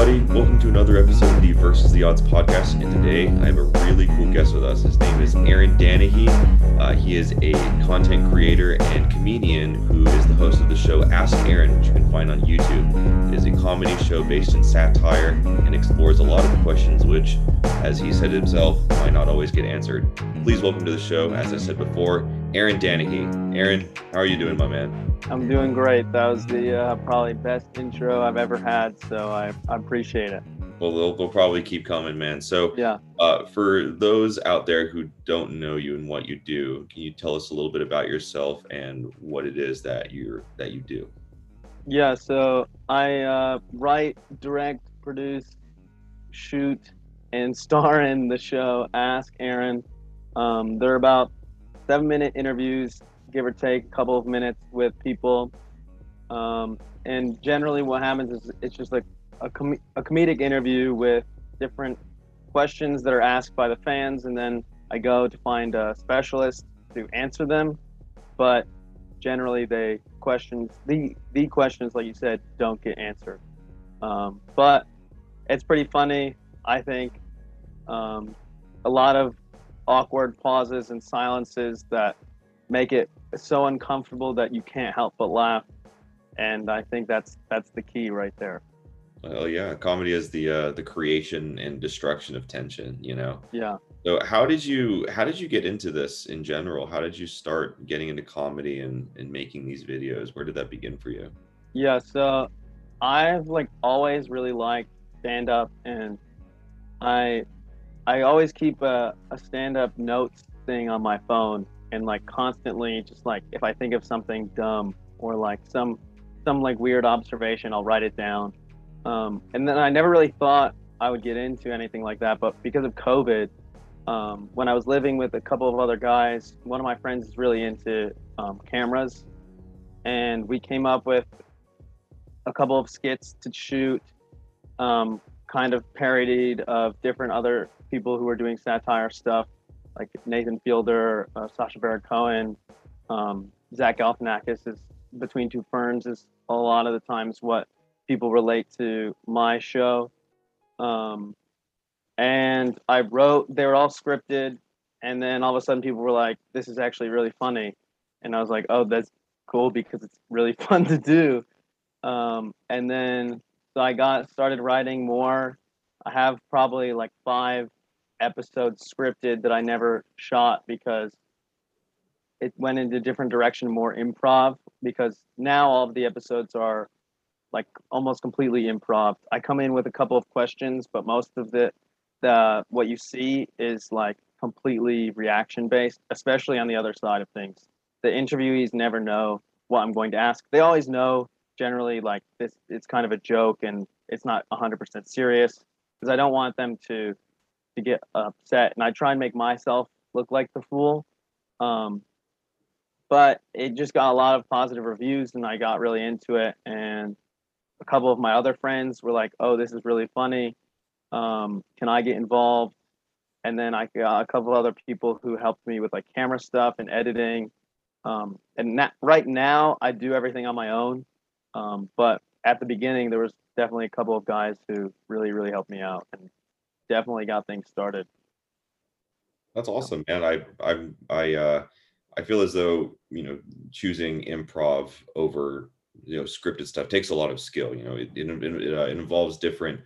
everybody. Welcome to another episode of the Versus the Odds podcast. And today I have a really cool guest with us. His name is Aaron Danahy. Uh, he is a content creator and comedian who is the host of the show Ask Aaron, which you can find on YouTube. It is a comedy show based in satire and explores a lot of questions which, as he said himself, might not always get answered. Please welcome to the show, as I said before, Aaron Danahy. Aaron, how are you doing, my man? I'm doing great. That was the uh, probably best intro I've ever had, so I, I appreciate it. Well, they'll, they'll probably keep coming, man. So, Yeah. uh, for those out there who don't know you and what you do, can you tell us a little bit about yourself and what it is that you're that you do? Yeah, so I uh, write, direct, produce, shoot, and star in the show Ask Aaron. Um, they're about seven minute interviews, give or take a couple of minutes with people. Um, and generally, what happens is it's just like a, com- a comedic interview with different questions that are asked by the fans, and then I go to find a specialist to answer them. But generally, they questions the the questions, like you said, don't get answered. Um, but it's pretty funny, I think. Um, a lot of awkward pauses and silences that make it so uncomfortable that you can't help but laugh. And I think that's that's the key right there. Well, yeah, comedy is the uh, the creation and destruction of tension. You know. Yeah. So, how did you how did you get into this in general? How did you start getting into comedy and and making these videos? Where did that begin for you? Yeah, so I've like always really liked stand up and I I always keep a, a stand up notes thing on my phone and like constantly just like if I think of something dumb or like some some like weird observation, I'll write it down. Um, and then I never really thought I would get into anything like that, but because of COVID, um, when I was living with a couple of other guys, one of my friends is really into um, cameras, and we came up with a couple of skits to shoot, um, kind of parodied of different other people who were doing satire stuff, like Nathan Fielder, uh, Sacha Baron Cohen, um, Zach Galifianakis is Between Two Ferns is a lot of the times what people relate to my show. Um, and I wrote, they were all scripted, and then all of a sudden people were like, "This is actually really funny," and I was like, "Oh, that's cool because it's really fun to do." Um, and then so I got started writing more. I have probably like five episodes scripted that I never shot because it went in a different direction, more improv. Because now all of the episodes are like almost completely improv. I come in with a couple of questions, but most of the the what you see is like completely reaction based, especially on the other side of things. The interviewees never know what I'm going to ask. They always know generally like this it's kind of a joke and it's not 100% serious because I don't want them to to get upset and I try and make myself look like the fool. Um, but it just got a lot of positive reviews and I got really into it and a couple of my other friends were like, "Oh, this is really funny. Um, can I get involved?" And then I got a couple other people who helped me with like camera stuff and editing. Um, and na- right now, I do everything on my own. Um, but at the beginning, there was definitely a couple of guys who really, really helped me out and definitely got things started. That's awesome, man. I I'm I uh I feel as though, you know, choosing improv over, you know, scripted stuff takes a lot of skill, you know. It it, it, uh, it involves different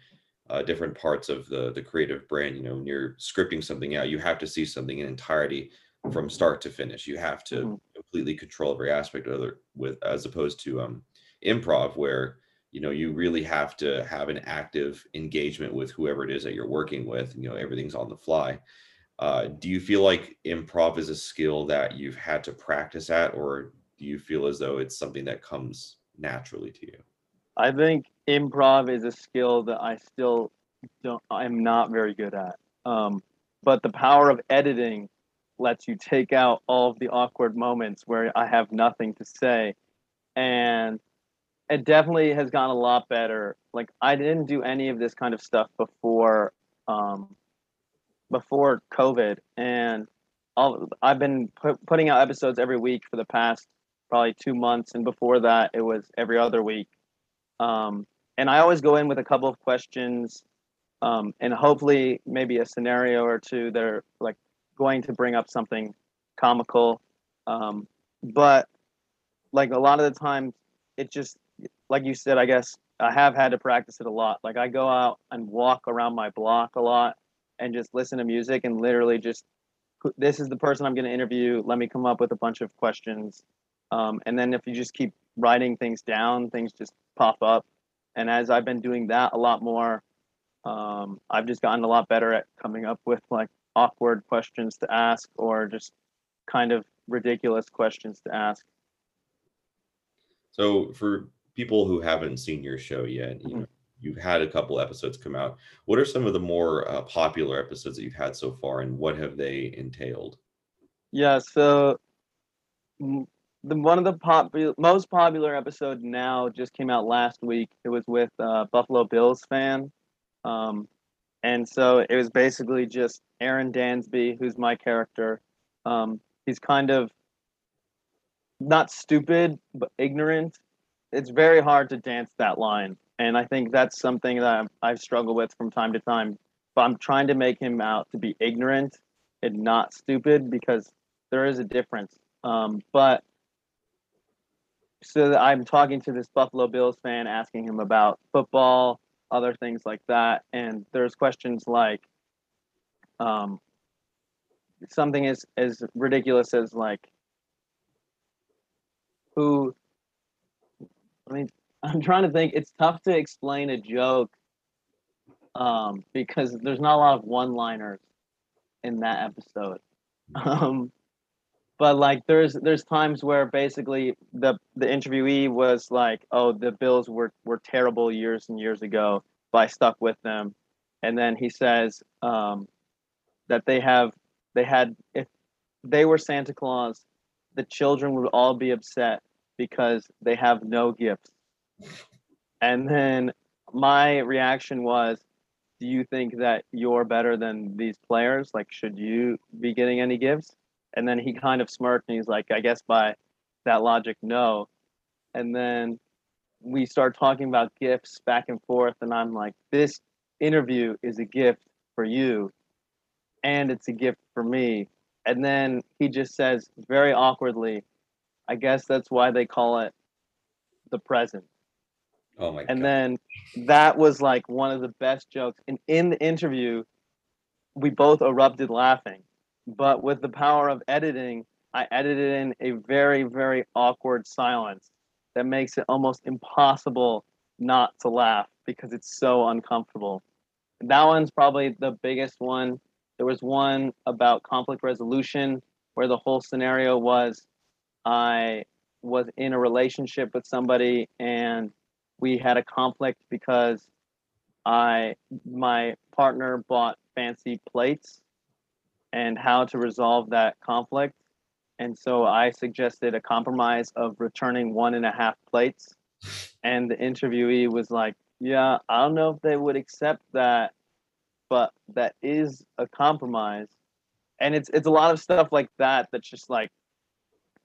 uh different parts of the the creative brain, you know, when you're scripting something out, you have to see something in entirety from start to finish. You have to Mhm. completely control every aspect of it with as opposed to um improv where you know you really have to have an active engagement with whoever it is that you're working with you know everything's on the fly uh, do you feel like improv is a skill that you've had to practice at or do you feel as though it's something that comes naturally to you I think improv is a skill that I still don't. I'm not very good at. Um, but the power of editing lets you take out all of the awkward moments where I have nothing to say, and it definitely has gotten a lot better. Like I didn't do any of this kind of stuff before, um, before COVID, and I'll, I've been put, putting out episodes every week for the past probably two months, and before that, it was every other week. Um, and I always go in with a couple of questions, um, and hopefully maybe a scenario or two that are like going to bring up something comical. Um, but like a lot of the time, it just like you said, I guess I have had to practice it a lot. Like I go out and walk around my block a lot and just listen to music and literally just this is the person I'm going to interview. Let me come up with a bunch of questions. Um, and then if you just keep writing things down, things just pop up. And as I've been doing that a lot more, um, I've just gotten a lot better at coming up with like awkward questions to ask or just kind of ridiculous questions to ask. So for people who haven't seen your show yet, you mm-hmm. know, you've had a couple episodes come out. What are some of the more uh, popular episodes that you've had so far, and what have they entailed? Yeah, so the one of the pop most popular episode now just came out last week. It was with uh, Buffalo Bills fan, um, and so it was basically just Aaron Dansby, who's my character. Um, he's kind of not stupid but ignorant. It's very hard to dance that line and I think that's something that I've, I've struggled with from time to time. But I'm trying to make him out to be ignorant and not stupid because there is a difference. Um, but so I'm talking to this Buffalo Bills fan, asking him about football, other things like that, and there's questions like, um, something as as ridiculous as like, who. I mean, I'm trying to think. It's tough to explain a joke um, because there's not a lot of one-liners in that episode. Um, but like there's there's times where basically the the interviewee was like, "Oh, the Bills were were terrible years and years ago, but I stuck with them." And then he says um, that they have they had if they were Santa Claus, the children would all be upset because they have no gifts and then my reaction was, do you think that you're better than these players? Like, should you be getting any gifts? And then he kind of smirked and he's like, I guess by that logic, no. And then we start talking about gifts back and forth. And I'm like, this interview is a gift for you and it's a gift for me. And then he just says very awkwardly, I guess that's why they call it the present. Oh my and God. then that was like one of the best jokes. And in the interview, we both erupted laughing. But with the power of editing, I edited in a very, very awkward silence that makes it almost impossible not to laugh because it's so uncomfortable. That one's probably the biggest one. There was one about conflict resolution where the whole scenario was I was in a relationship with somebody and we had a conflict because I my partner bought fancy plates and how to resolve that conflict. And so I suggested a compromise of returning one and a half plates. And the interviewee was like, Yeah, I don't know if they would accept that, but that is a compromise. And it's it's a lot of stuff like that that's just like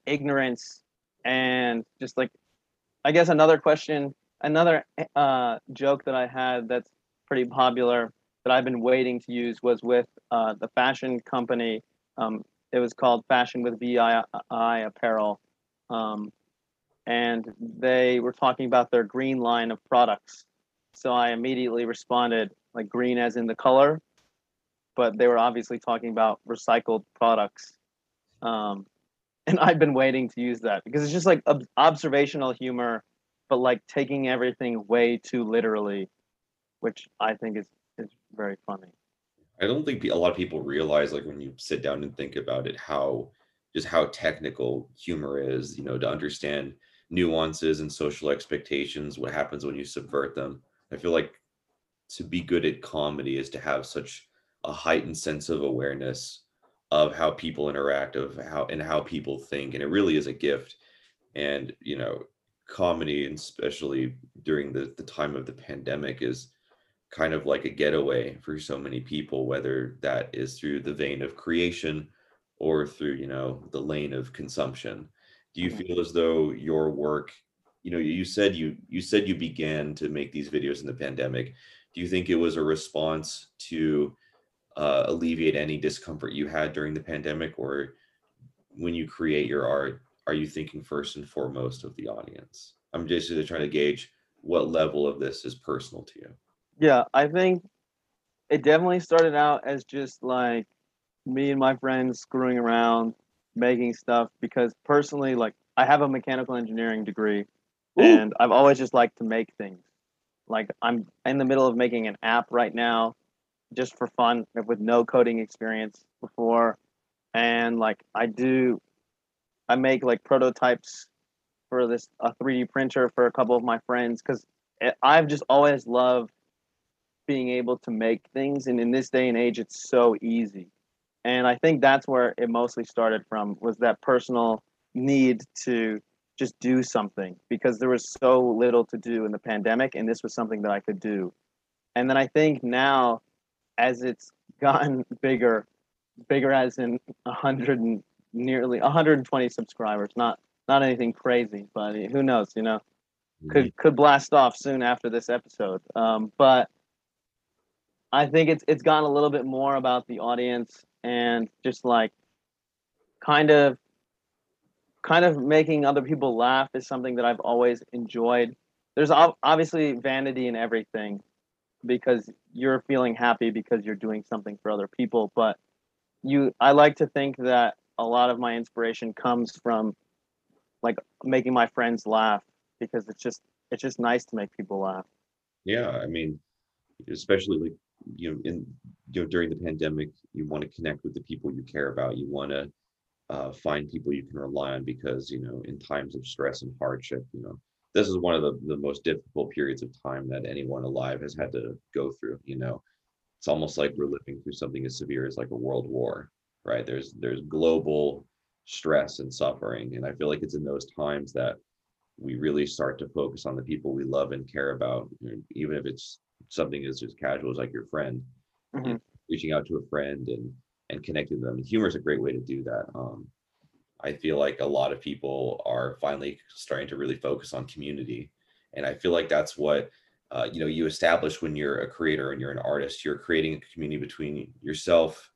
ignorance and just like I guess another question another uh, joke that I had that's pretty popular that I've been waiting to use was with uh, the fashion company. Um, it was called Fashion with VI Apparel. Um, and they were talking about their green line of products. So I immediately responded, like green as in the color, but they were obviously talking about recycled products. Um, and I've been waiting to use that because it's just like ob- observational humor but like taking everything way too literally, which I think is is very funny. I don't think a lot of people realize, like when you sit down and think about it, how just how technical humor is. You know, to understand nuances and social expectations, what happens when you subvert them. I feel like to be good at comedy is to have such a heightened sense of awareness of how people interact, of how and how people think, and it really is a gift. And you know, comedy, especially during the, the time of the pandemic, is kind of like a getaway for so many people, whether that is through the vein of creation or through, you know, the lane of consumption. Do you feel as though your work you know, you said you you said you began to make these videos in the pandemic. Do you think it was a response to uh, alleviate any discomfort you had during the pandemic, or when you create your art, are you thinking first and foremost of the audience? I'm just trying to gauge what level of this is personal to you. Yeah, I think it definitely started out as just like me and my friends screwing around, making stuff because personally, like I have a mechanical engineering degree Ooh. and I've always just liked to make things. Like I'm in the middle of making an app right now just for fun with no coding experience before. And like I do I make like prototypes for this a 3D printer for a couple of my friends cuz I've just always loved being able to make things. And in this day and age it's so easy. And i think that's where it mostly started from was that personal need to just do something because there was so little to do in the pandemic and this was something that i could do. And then i think now as it's gotten bigger bigger as in a 100 and nearly 120 subscribers not not anything crazy but who knows you know could could blast off soon after this episode um, but I think it's it's gotten a little bit more about the audience and just like kind of kind of making other people laugh is something that I've always enjoyed. There's obviously vanity in everything because you're feeling happy because you're doing something for other people, but you I like to think that a lot of my inspiration comes from like making my friends laugh because it's just it's just nice to make people laugh. Yeah, I mean especially like you know in you know during the pandemic you want to connect with the people you care about you want to uh, find people you can rely on because you know in times of stress and hardship you know this is one of the, the most difficult periods of time that anyone alive has had to go through you know it's almost like we're living through something as severe as like a world war right there's there's global stress and suffering and i feel like it's in those times that we really start to focus on the people we love and care about even if it's something as just casual as like your friend, mm-hmm. reaching out to a friend and and connecting them. And humor is a great way to do that. Um, I feel like a lot of people are finally starting to really focus on community, and I feel like that's what uh, you know you establish when you're a creator and you're an artist. You're creating a community between yourself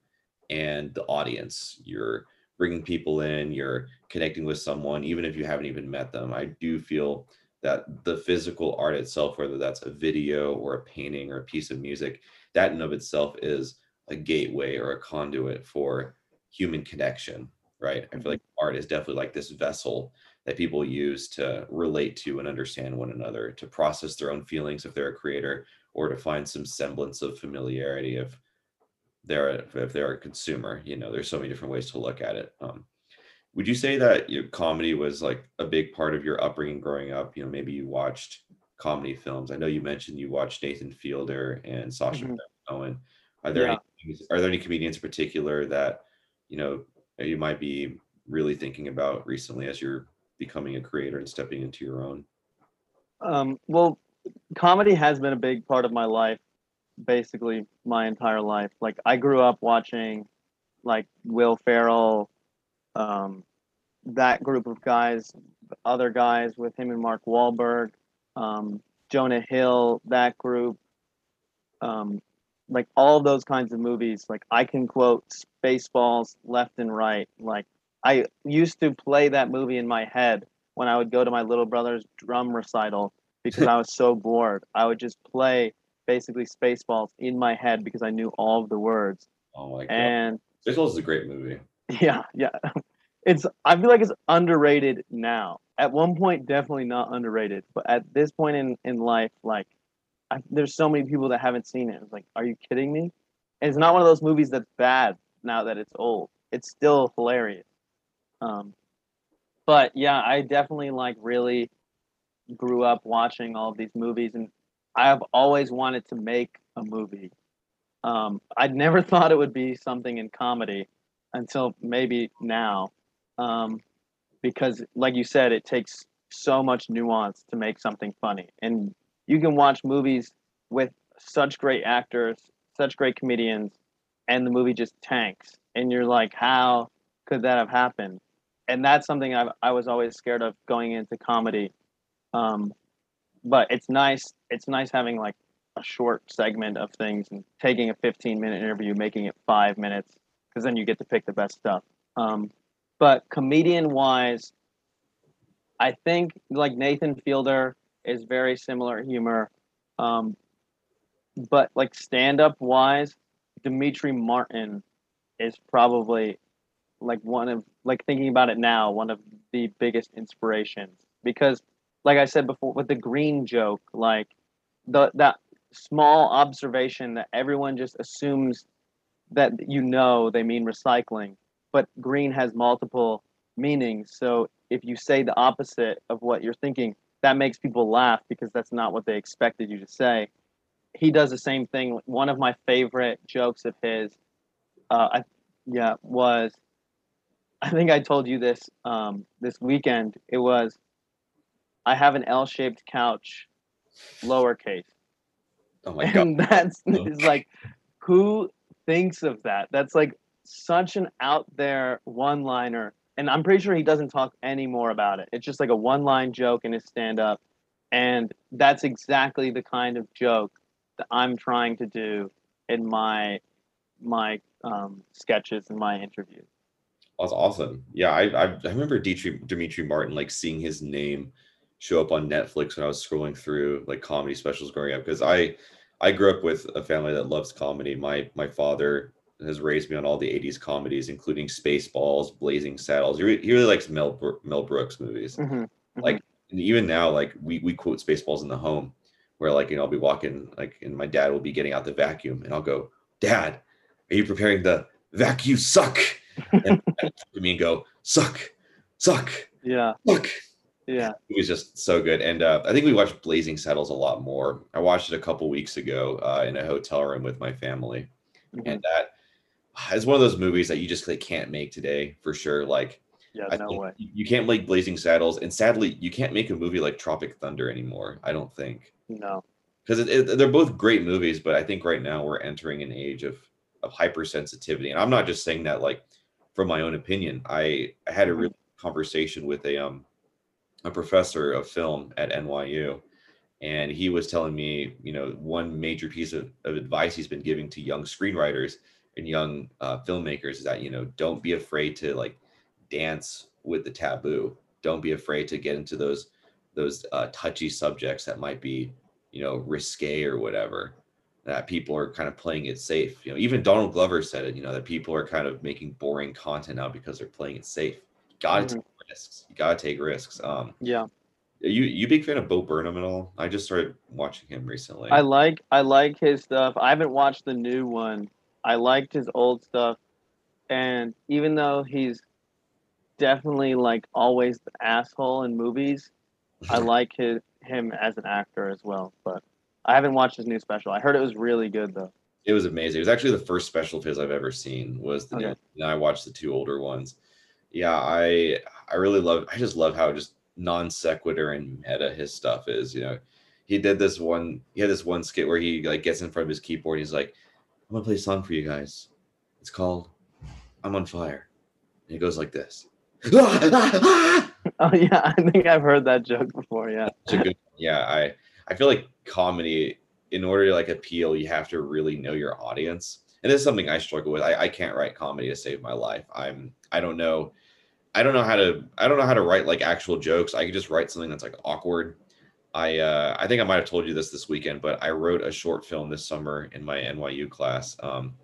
and the audience. You're bringing people in. You're connecting with someone, even if you haven't even met them. I do feel that the physical art itself, whether that's a video or a painting or a piece of music, that in of itself is a gateway or a conduit for human connection, right? I feel like mm-hmm. art is definitely like this vessel that people use to relate to and understand one another, to process their own feelings if they're a creator, or to find some semblance of familiarity if they're a, if they're a consumer. You know, there's so many different ways to look at it. Um, would you say that your comedy was like a big part of your upbringing growing up? You know, maybe you watched comedy films. I know you mentioned you watched Nathan Fielder and Sacha mm-hmm. Cohen. Are there yeah. any, are there any comedians in particular that you know you might be really thinking about recently as you're becoming a creator and stepping into your own? Um, well, comedy has been a big part of my life, basically my entire life. Like I grew up watching like Will Ferrell, um, that group of guys, other guys with him and Mark Wahlberg, um, Jonah Hill, that group, um, like all those kinds of movies. Like I can quote Spaceballs left and right. Like I used to play that movie in my head when I would go to my little brother's drum recital because I was so bored. I would just play basically Spaceballs in my head because I knew all of the words. Oh my god! And Spaceballs is a great movie. Yeah, yeah. It's I feel like it's underrated now. At one point, definitely not underrated, but at this point in in life, like I, there's so many people that haven't seen it. It's like, are you kidding me? And it's not one of those movies that's bad now that it's old. It's still hilarious. Um, but yeah, I definitely like really grew up watching all of these movies, and I have always wanted to make a movie. Um, I'd never thought it would be something in comedy until maybe now um, because, like you said, it takes so much nuance to make something funny. And you can watch movies with such great actors, such great comedians, and the movie just tanks. And you're like, how could that have happened? And that's something I, I was always scared of going into comedy Um, but it's nice. It's nice having like a short segment of things and taking a 15 minute interview, making it five minutes, because then you get to pick the best stuff. Um, but comedian wise, I think like Nathan Fielder is very similar humor. Um, but like stand up wise, Demetri Martin is probably like one of like thinking about it now, one of the biggest inspirations because like I said before with the green joke, like the that small observation that everyone just assumes that you know they mean recycling, but green has multiple meanings. So if you say the opposite of what you're thinking, that makes people laugh because that's not what they expected you to say. He does the same thing. One of my favorite jokes of his, uh, I, yeah, was I think I told you this um, this weekend. It was I have an L-shaped couch, lowercase. Oh my god! And that's it's like, who thinks of that? That's like such an out there one-liner, and I'm pretty sure he doesn't talk any more about it. It's just like a one-line joke in his stand-up, and that's exactly the kind of joke that I'm trying to do in my my um, sketches and my interviews. That's awesome. Yeah, I I, I remember Demetri Martin like seeing his name show up on Netflix when I was scrolling through like comedy specials growing up because I I grew up with a family that loves comedy. My my father has raised me on all the 80s comedies including Spaceballs, Blazing Saddles. He, he really likes Mel Mel Brooks movies. Mm-hmm, mm-hmm. Like even now like we we quote Spaceballs in the home where like you know I'll be walking like and my dad will be getting out the vacuum and I'll go, "Dad, are you preparing the vacuum suck?" and to me and go, "Suck. Suck." Yeah. Suck yeah, it was just so good. And uh, I think we watched Blazing Saddles a lot more. I watched it a couple weeks ago uh, in a hotel room with my family, mm-hmm. and that is one of those movies that you just like, can't make today for sure. Like, yeah, I no way. You can't make Blazing Saddles, and sadly, you can't make a movie like Tropic Thunder anymore. I don't think. No, because they're both great movies, but I think right now we're entering an age of of hypersensitivity, and I'm not just saying that like from my own opinion. I I had a mm-hmm. real conversation with a um a professor of film at NYU, and he was telling me, you know, one major piece of, of advice he's been giving to young screenwriters and young uh, filmmakers is that you know don't be afraid to like dance with the taboo. Don't be afraid to get into those those uh, touchy subjects that might be you know risque or whatever that people are kind of playing it safe you know even donald glover said it you know that people are kind of making boring content now because they're playing it safe got mm-hmm risks. You gotta take risks. Um, yeah. Are you you big fan of Bo Burnham at all? I just started watching him recently. I like I like his stuff. I haven't watched the new one. I liked his old stuff, and even though he's definitely like always the asshole in movies, I like his him as an actor as well. But I haven't watched his new special. I heard it was really good though. It was amazing. It was actually the first special of his I've ever seen. Was the okay. new? I watched the two older ones. Yeah, I I really love. I just love how just non sequitur and meta his stuff is. You know, he did this one. He had this one skit where he like gets in front of his keyboard. he's like, "I'm gonna play a song for you guys. It's called I'm on Fire." And he goes like this. oh yeah, I think I've heard that joke before. Yeah. Good, yeah, I I feel like comedy, in order to like appeal, you have to really know your audience. And this is something I struggle with. I, I can't write comedy to save my life. I'm I don't know I don't know how to I don't know how to write like actual jokes. I could just write something that's like awkward. I uh, I think I might have told you this this weekend, but I wrote a short film this summer in my NYU class, um,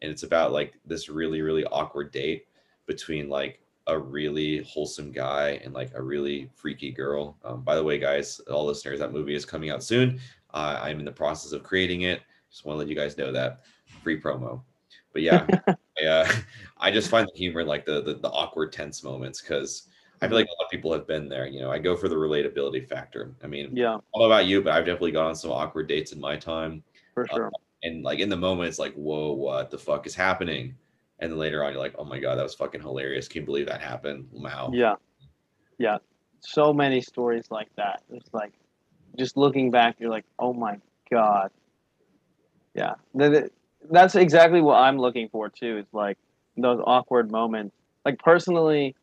and it's about like this really really awkward date between like a really wholesome guy and like a really freaky girl. Um, by the way, guys, all listeners, that movie is coming out soon. Uh, I'm in the process of creating it. Just want to let you guys know that free promo. But yeah, I, uh, I just find the humor like the, the, the awkward tense moments because I feel like a lot of people have been there. You know, I go for the relatability factor. I mean, yeah, all about you, but I've definitely gone on some awkward dates in my time. For sure. Uh, and like in the moment, it's like, whoa, what the fuck is happening? And then later on, you're like, oh my god, that was fucking hilarious. Can't believe that happened? Wow. Yeah, yeah. So many stories like that. It's like, just looking back, you're like, oh my god. Yeah. That's exactly what I'm looking for too. Is like those awkward moments. Like personally,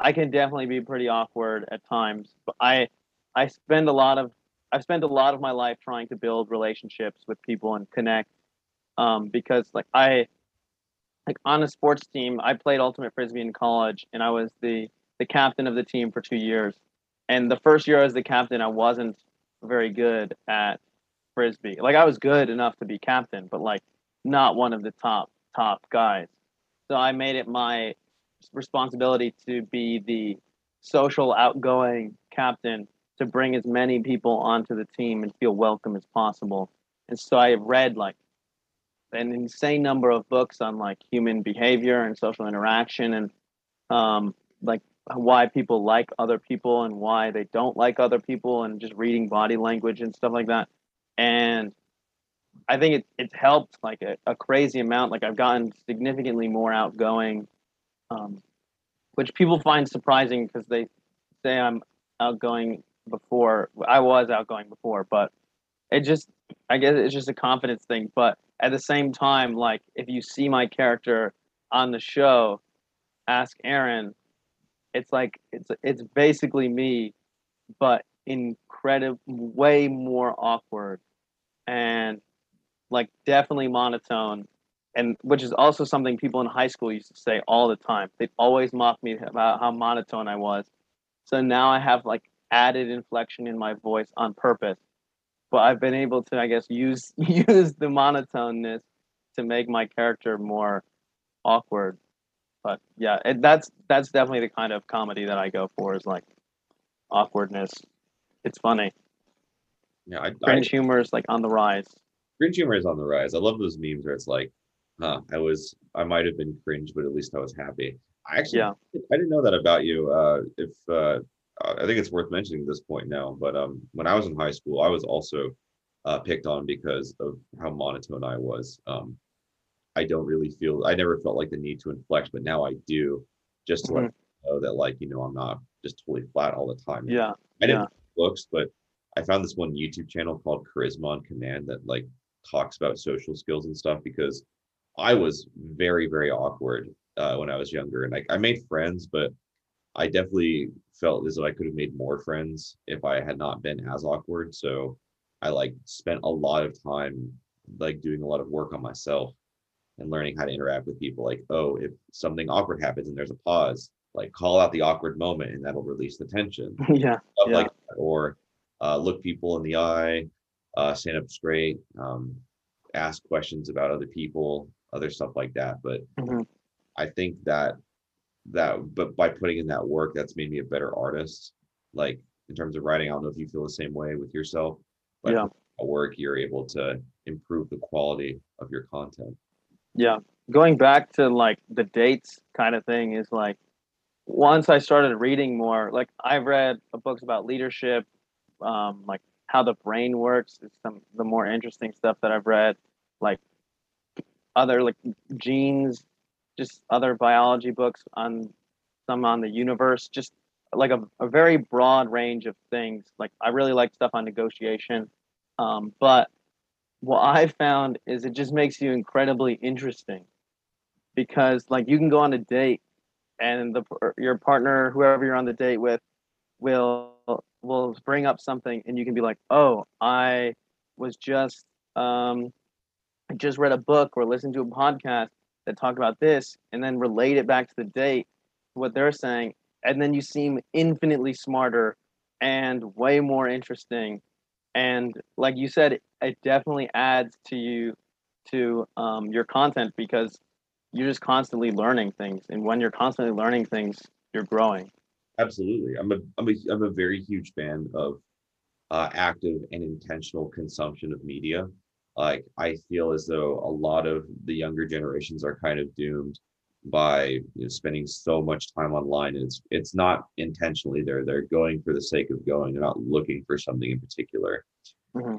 I can definitely be pretty awkward at times, but I I spend a lot of I've spent a lot of my life trying to build relationships with people and connect. Um, because like I like on a sports team, I played ultimate frisbee in college, and I was the the captain of the team for two years. And the first year as the captain, I wasn't very good at frisbee. Like I was good enough to be captain, but like not one of the top top guys. So I made it my responsibility to be the social, outgoing captain to bring as many people onto the team and feel welcome as possible. And so I have read like an insane number of books on like human behavior and social interaction and um, like why people like other people and why they don't like other people and just reading body language and stuff like that. And I think it, it's helped like a, a crazy amount. Like I've gotten significantly more outgoing, um, which people find surprising because they say I'm outgoing before. I was outgoing before, but it just, I guess it's just a confidence thing. But at the same time, like if you see my character on the show, ask Aaron, it's like it's it's basically me, but incredible, way more awkward, and like definitely monotone and which is also something people in high school used to say all the time. They'd always mock me about how monotone i was. So now i have like added inflection in my voice on purpose. But i've been able to i guess use use the monotoneness to make my character more awkward. But yeah it, that's that's definitely the kind of comedy that i go for is like awkwardness. It's funny. Yeah I, cringe I, humor is like on the rise. Cringe humor is on the rise. I love those memes where it's like, huh, I was, I might have been cringe, but at least I was happy. I actually, yeah. I didn't know that about you. Uh, if uh, I think it's worth mentioning at this point now, but um, when I was in high school, I was also uh, picked on because of how monotone I was. Um, I don't really feel, I never felt like the need to inflect, but now I do, just to mm-hmm. let know that, like, you know, I'm not just totally flat all the time. Yeah. I didn't yeah. books, but I found this one YouTube channel called Charisma on Command that like talks about social skills and stuff because I was very, very awkward uh, when I was younger. And I, I made friends, but I definitely felt as though I could have made more friends if I had not been as awkward. So I like spent a lot of time like doing a lot of work on myself and learning how to interact with people. Like, oh, if something awkward happens and there's a pause, like call out the awkward moment and that'll release the tension. yeah. yeah. Like, or uh, look people in the eye, uh, stand up straight, um, ask questions about other people, other stuff like that. But mm-hmm. I think that that but by putting in that work, that's made me a better artist. Like in terms of writing, I don't know if you feel the same way with yourself, but yeah. at work you're able to improve the quality of your content. Yeah. Going back to like the dates kind of thing is like once I started reading more, like I've read books about leadership, um, like how the brain works is some the more interesting stuff that I've read, like other like genes, just other biology books on some on the universe, just like a, a very broad range of things. Like I really like stuff on negotiation, um, but what I found is it just makes you incredibly interesting because like you can go on a date and the your partner, whoever you're on the date with, will will bring up something and you can be like, oh, I was just um, just read a book or listened to a podcast that talked about this, and then relate it back to the date, what they're saying, and then you seem infinitely smarter and way more interesting. And like you said, it definitely adds to you to um, your content because you're just constantly learning things, and when you're constantly learning things, you're growing. Absolutely. I'm a I'm a I'm a very huge fan of uh, active and intentional consumption of media. Like I feel as though a lot of the younger generations are kind of doomed by you know, spending so much time online. And it's it's not intentionally there. They're going for the sake of going. They're not looking for something in particular. Mm-hmm.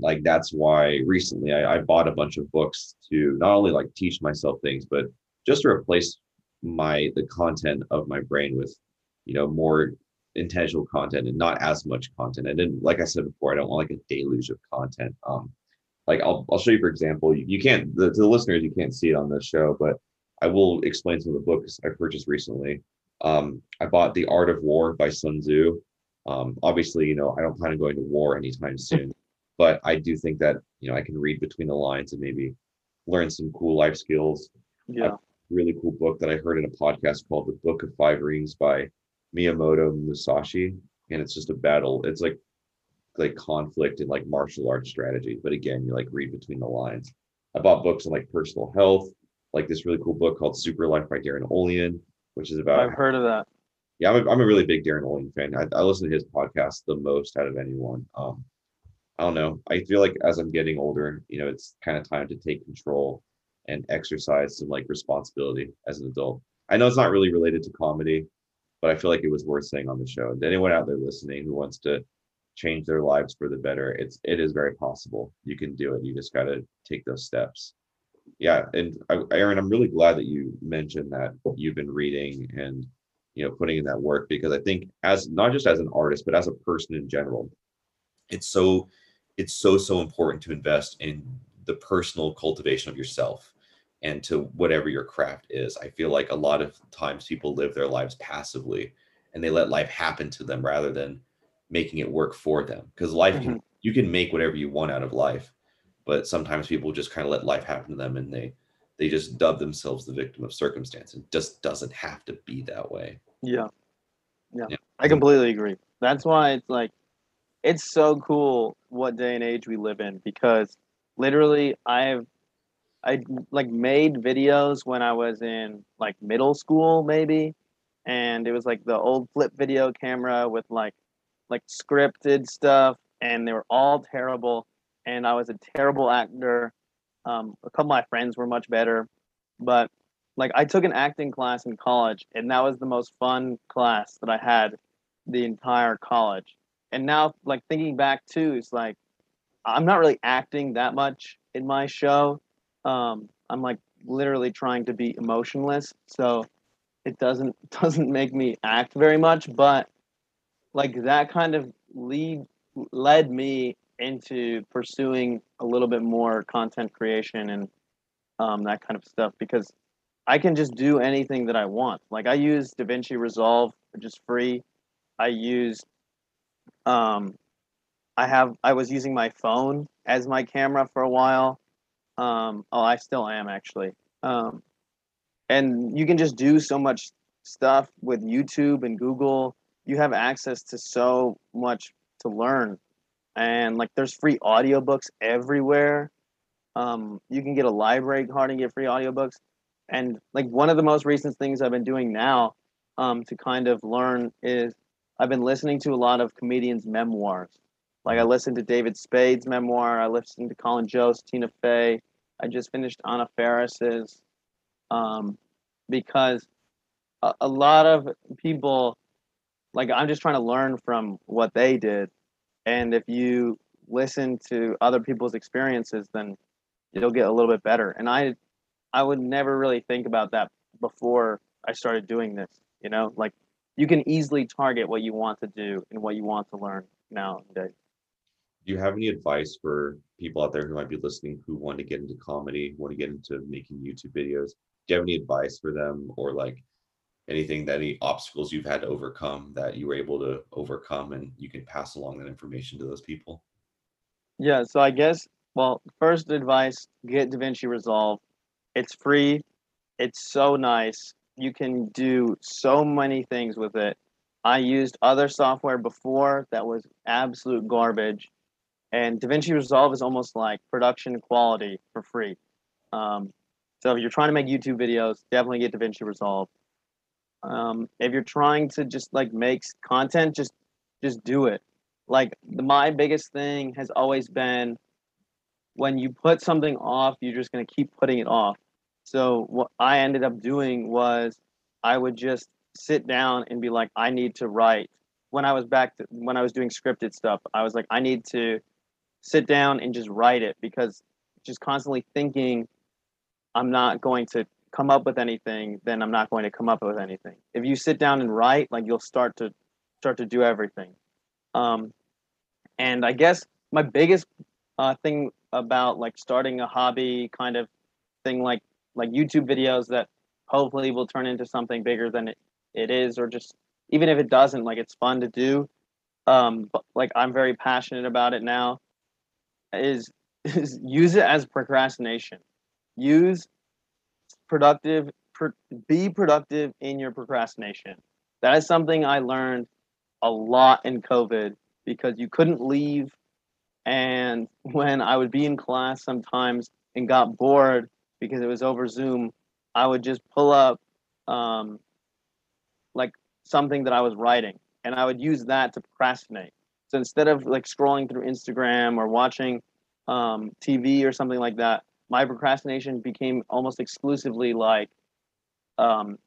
Like that's why recently I, I bought a bunch of books to not only like teach myself things, but just to replace my the content of my brain with you know more intentional content and not as much content and then like i said before i don't want like a deluge of content um like i'll, I'll show you for example you, you can't the, to the listeners you can't see it on this show but i will explain some of the books i purchased recently um i bought the art of war by sun tzu Um, obviously, you know, I don't plan on going to war anytime soon, but I do think that you know I can read between the lines and maybe learn some cool life skills. Yeah. really cool book that I heard in a podcast called The Book of Five Rings by Miyamoto Musashi, and it's just a battle. It's like like conflict and like martial arts strategy, but again, you like read between the lines. I bought books on like personal health, like this really cool book called Super Life by Darin Olien, which is about. I've heard of that. Yeah, I'm a, I'm a really big Darin Olien fan. I, I listen to his podcast the most out of anyone. Um, I don't know. I feel like as I'm getting older, you know, it's kind of time to take control and exercise some like responsibility as an adult. I know it's not really related to comedy, but I feel like it was worth saying on the show. And anyone out there listening who wants to change their lives for the better, it's it is very possible. You can do it. You just got to take those steps. Yeah, and I, Aaron, I'm really glad that you mentioned that you've been reading and you know putting in that work because I think as not just as an artist but as a person in general, it's so it's so so important to invest in the personal cultivation of yourself and to whatever your craft is. I feel like a lot of times people live their lives passively and they let life happen to them rather than making it work for them because life can Mhm. you can make whatever you want out of life but sometimes people just kind of let life happen to them and they they just dub themselves the victim of circumstance and just doesn't have to be that way Yeah. Yeah. Yeah. I completely agree. That's why it's like it's so cool what day and age we live in because literally I've I like made videos when I was in like middle school maybe and it was like the old flip video camera with like like scripted stuff and they were all terrible and I was a terrible actor. Um, a couple of my friends were much better, but like I took an acting class in college and that was the most fun class that I had the entire college. And now like thinking back too, it's like I'm not really acting that much in my show. Um, I'm like literally trying to be emotionless, so it doesn't doesn't make me act very much. But like that kind of lead led me into pursuing a little bit more content creation and um, that kind of stuff because I can just do anything that I want. Like I use DaVinci Resolve, which is free. I use um I have I was using my phone as my camera for a while. Um oh I still am actually. Um and you can just do so much stuff with YouTube and Google. You have access to so much to learn. And like there's free audiobooks everywhere. Um you can get a library card and get free audiobooks and like one of the most recent things I've been doing now um, to kind of learn is I've been listening to a lot of comedians' memoirs. Like I listened to David Spade's memoir. I listened to Colin Jost, Tina Fey. I just finished Anna Faris's um, because a, a lot of people like I'm just trying to learn from what they did, and if you listen to other people's experiences, then you'll get a little bit better. And I I would never really think about that before I started doing this. You know, like you can easily target what you want to do and what you want to learn nowadays. do you have any advice for people out there who might be listening who want to get into comedy want to get into making youtube videos do you have any advice for them or like anything that any obstacles you've had to overcome that you were able to overcome and you can pass along that information to those people Yeah, so I guess well, first advice, get DaVinci Resolve. It's free. It's so nice. You can do so many things with it. I used other software before that was absolute garbage. And DaVinci Resolve is almost like production quality for free. Um, so if you're trying to make YouTube videos, definitely get DaVinci Resolve. Um, if you're trying to just like make content, just just do it. Like the, my biggest thing has always been when you put something off, you're just gonna keep putting it off. So what I ended up doing was I would just sit down and be like, I need to write. When I was back to, when I was doing scripted stuff, I was like, I need to sit down and just write it because just constantly thinking I'm not going to come up with anything, then I'm not going to come up with anything. If you sit down and write, like you'll start to start to do everything. Um, and I guess my biggest uh, thing about like starting a hobby kind of thing like like YouTube videos that hopefully will turn into something bigger than it, it is or just even if it doesn't like it's fun to do um, but like I'm very passionate about it now, is is use it as procrastination. Use productive, be productive in your procrastination. That is something I learned a lot in COVID because you couldn't leave. And when I would be in class sometimes and got bored because it was over Zoom, I would just pull up um, like something that I was writing and I would use that to procrastinate. So instead of like scrolling through Instagram or watching um, TV or something like that, my procrastination became almost exclusively like um,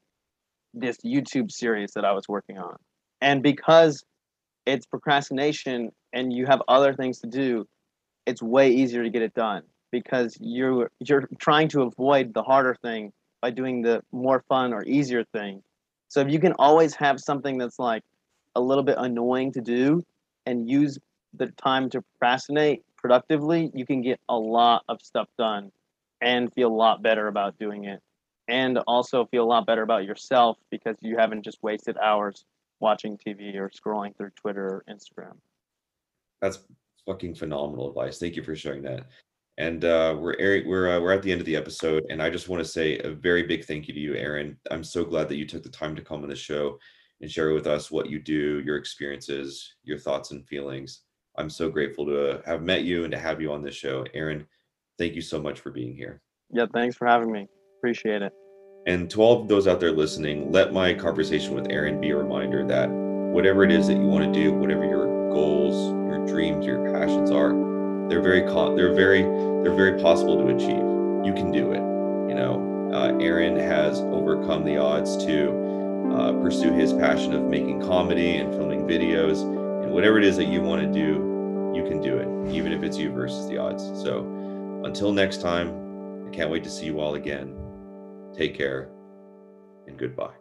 this YouTube series that I was working on. And because it's procrastination and you have other things to do, it's way easier to get it done because you're you're trying to avoid the harder thing by doing the more fun or easier thing. So if you can always have something that's like a little bit annoying to do and use the time to procrastinate productively, you can get a lot of stuff done and feel a lot better about doing it. And also feel a lot better about yourself because you haven't just wasted hours watching TV or scrolling through Twitter or Instagram. That's fucking phenomenal advice. Thank you for sharing that. And uh, we're Eric, we're uh, we're at the end of the episode, and I just want to say a very big thank you to you, Aaron. I'm so glad that you took the time to come on the show and share with us what you do, your experiences, your thoughts and feelings. I'm so grateful to have met you and to have you on this show. Aaron, thank you so much for being here. Yeah, thanks for having me. Appreciate it. And to all of those out there listening, let my conversation with Aaron be a reminder that whatever it is that you want to do, whatever your goals, your dreams, your passions are, they're very they're very they're very possible to achieve. You can do it. You know, uh, Aaron has overcome the odds to uh, pursue his passion of making comedy and filming videos and whatever it is that you want to do you can do it even if it's you versus the odds. So until next time i can't wait to see you all again. Take care and goodbye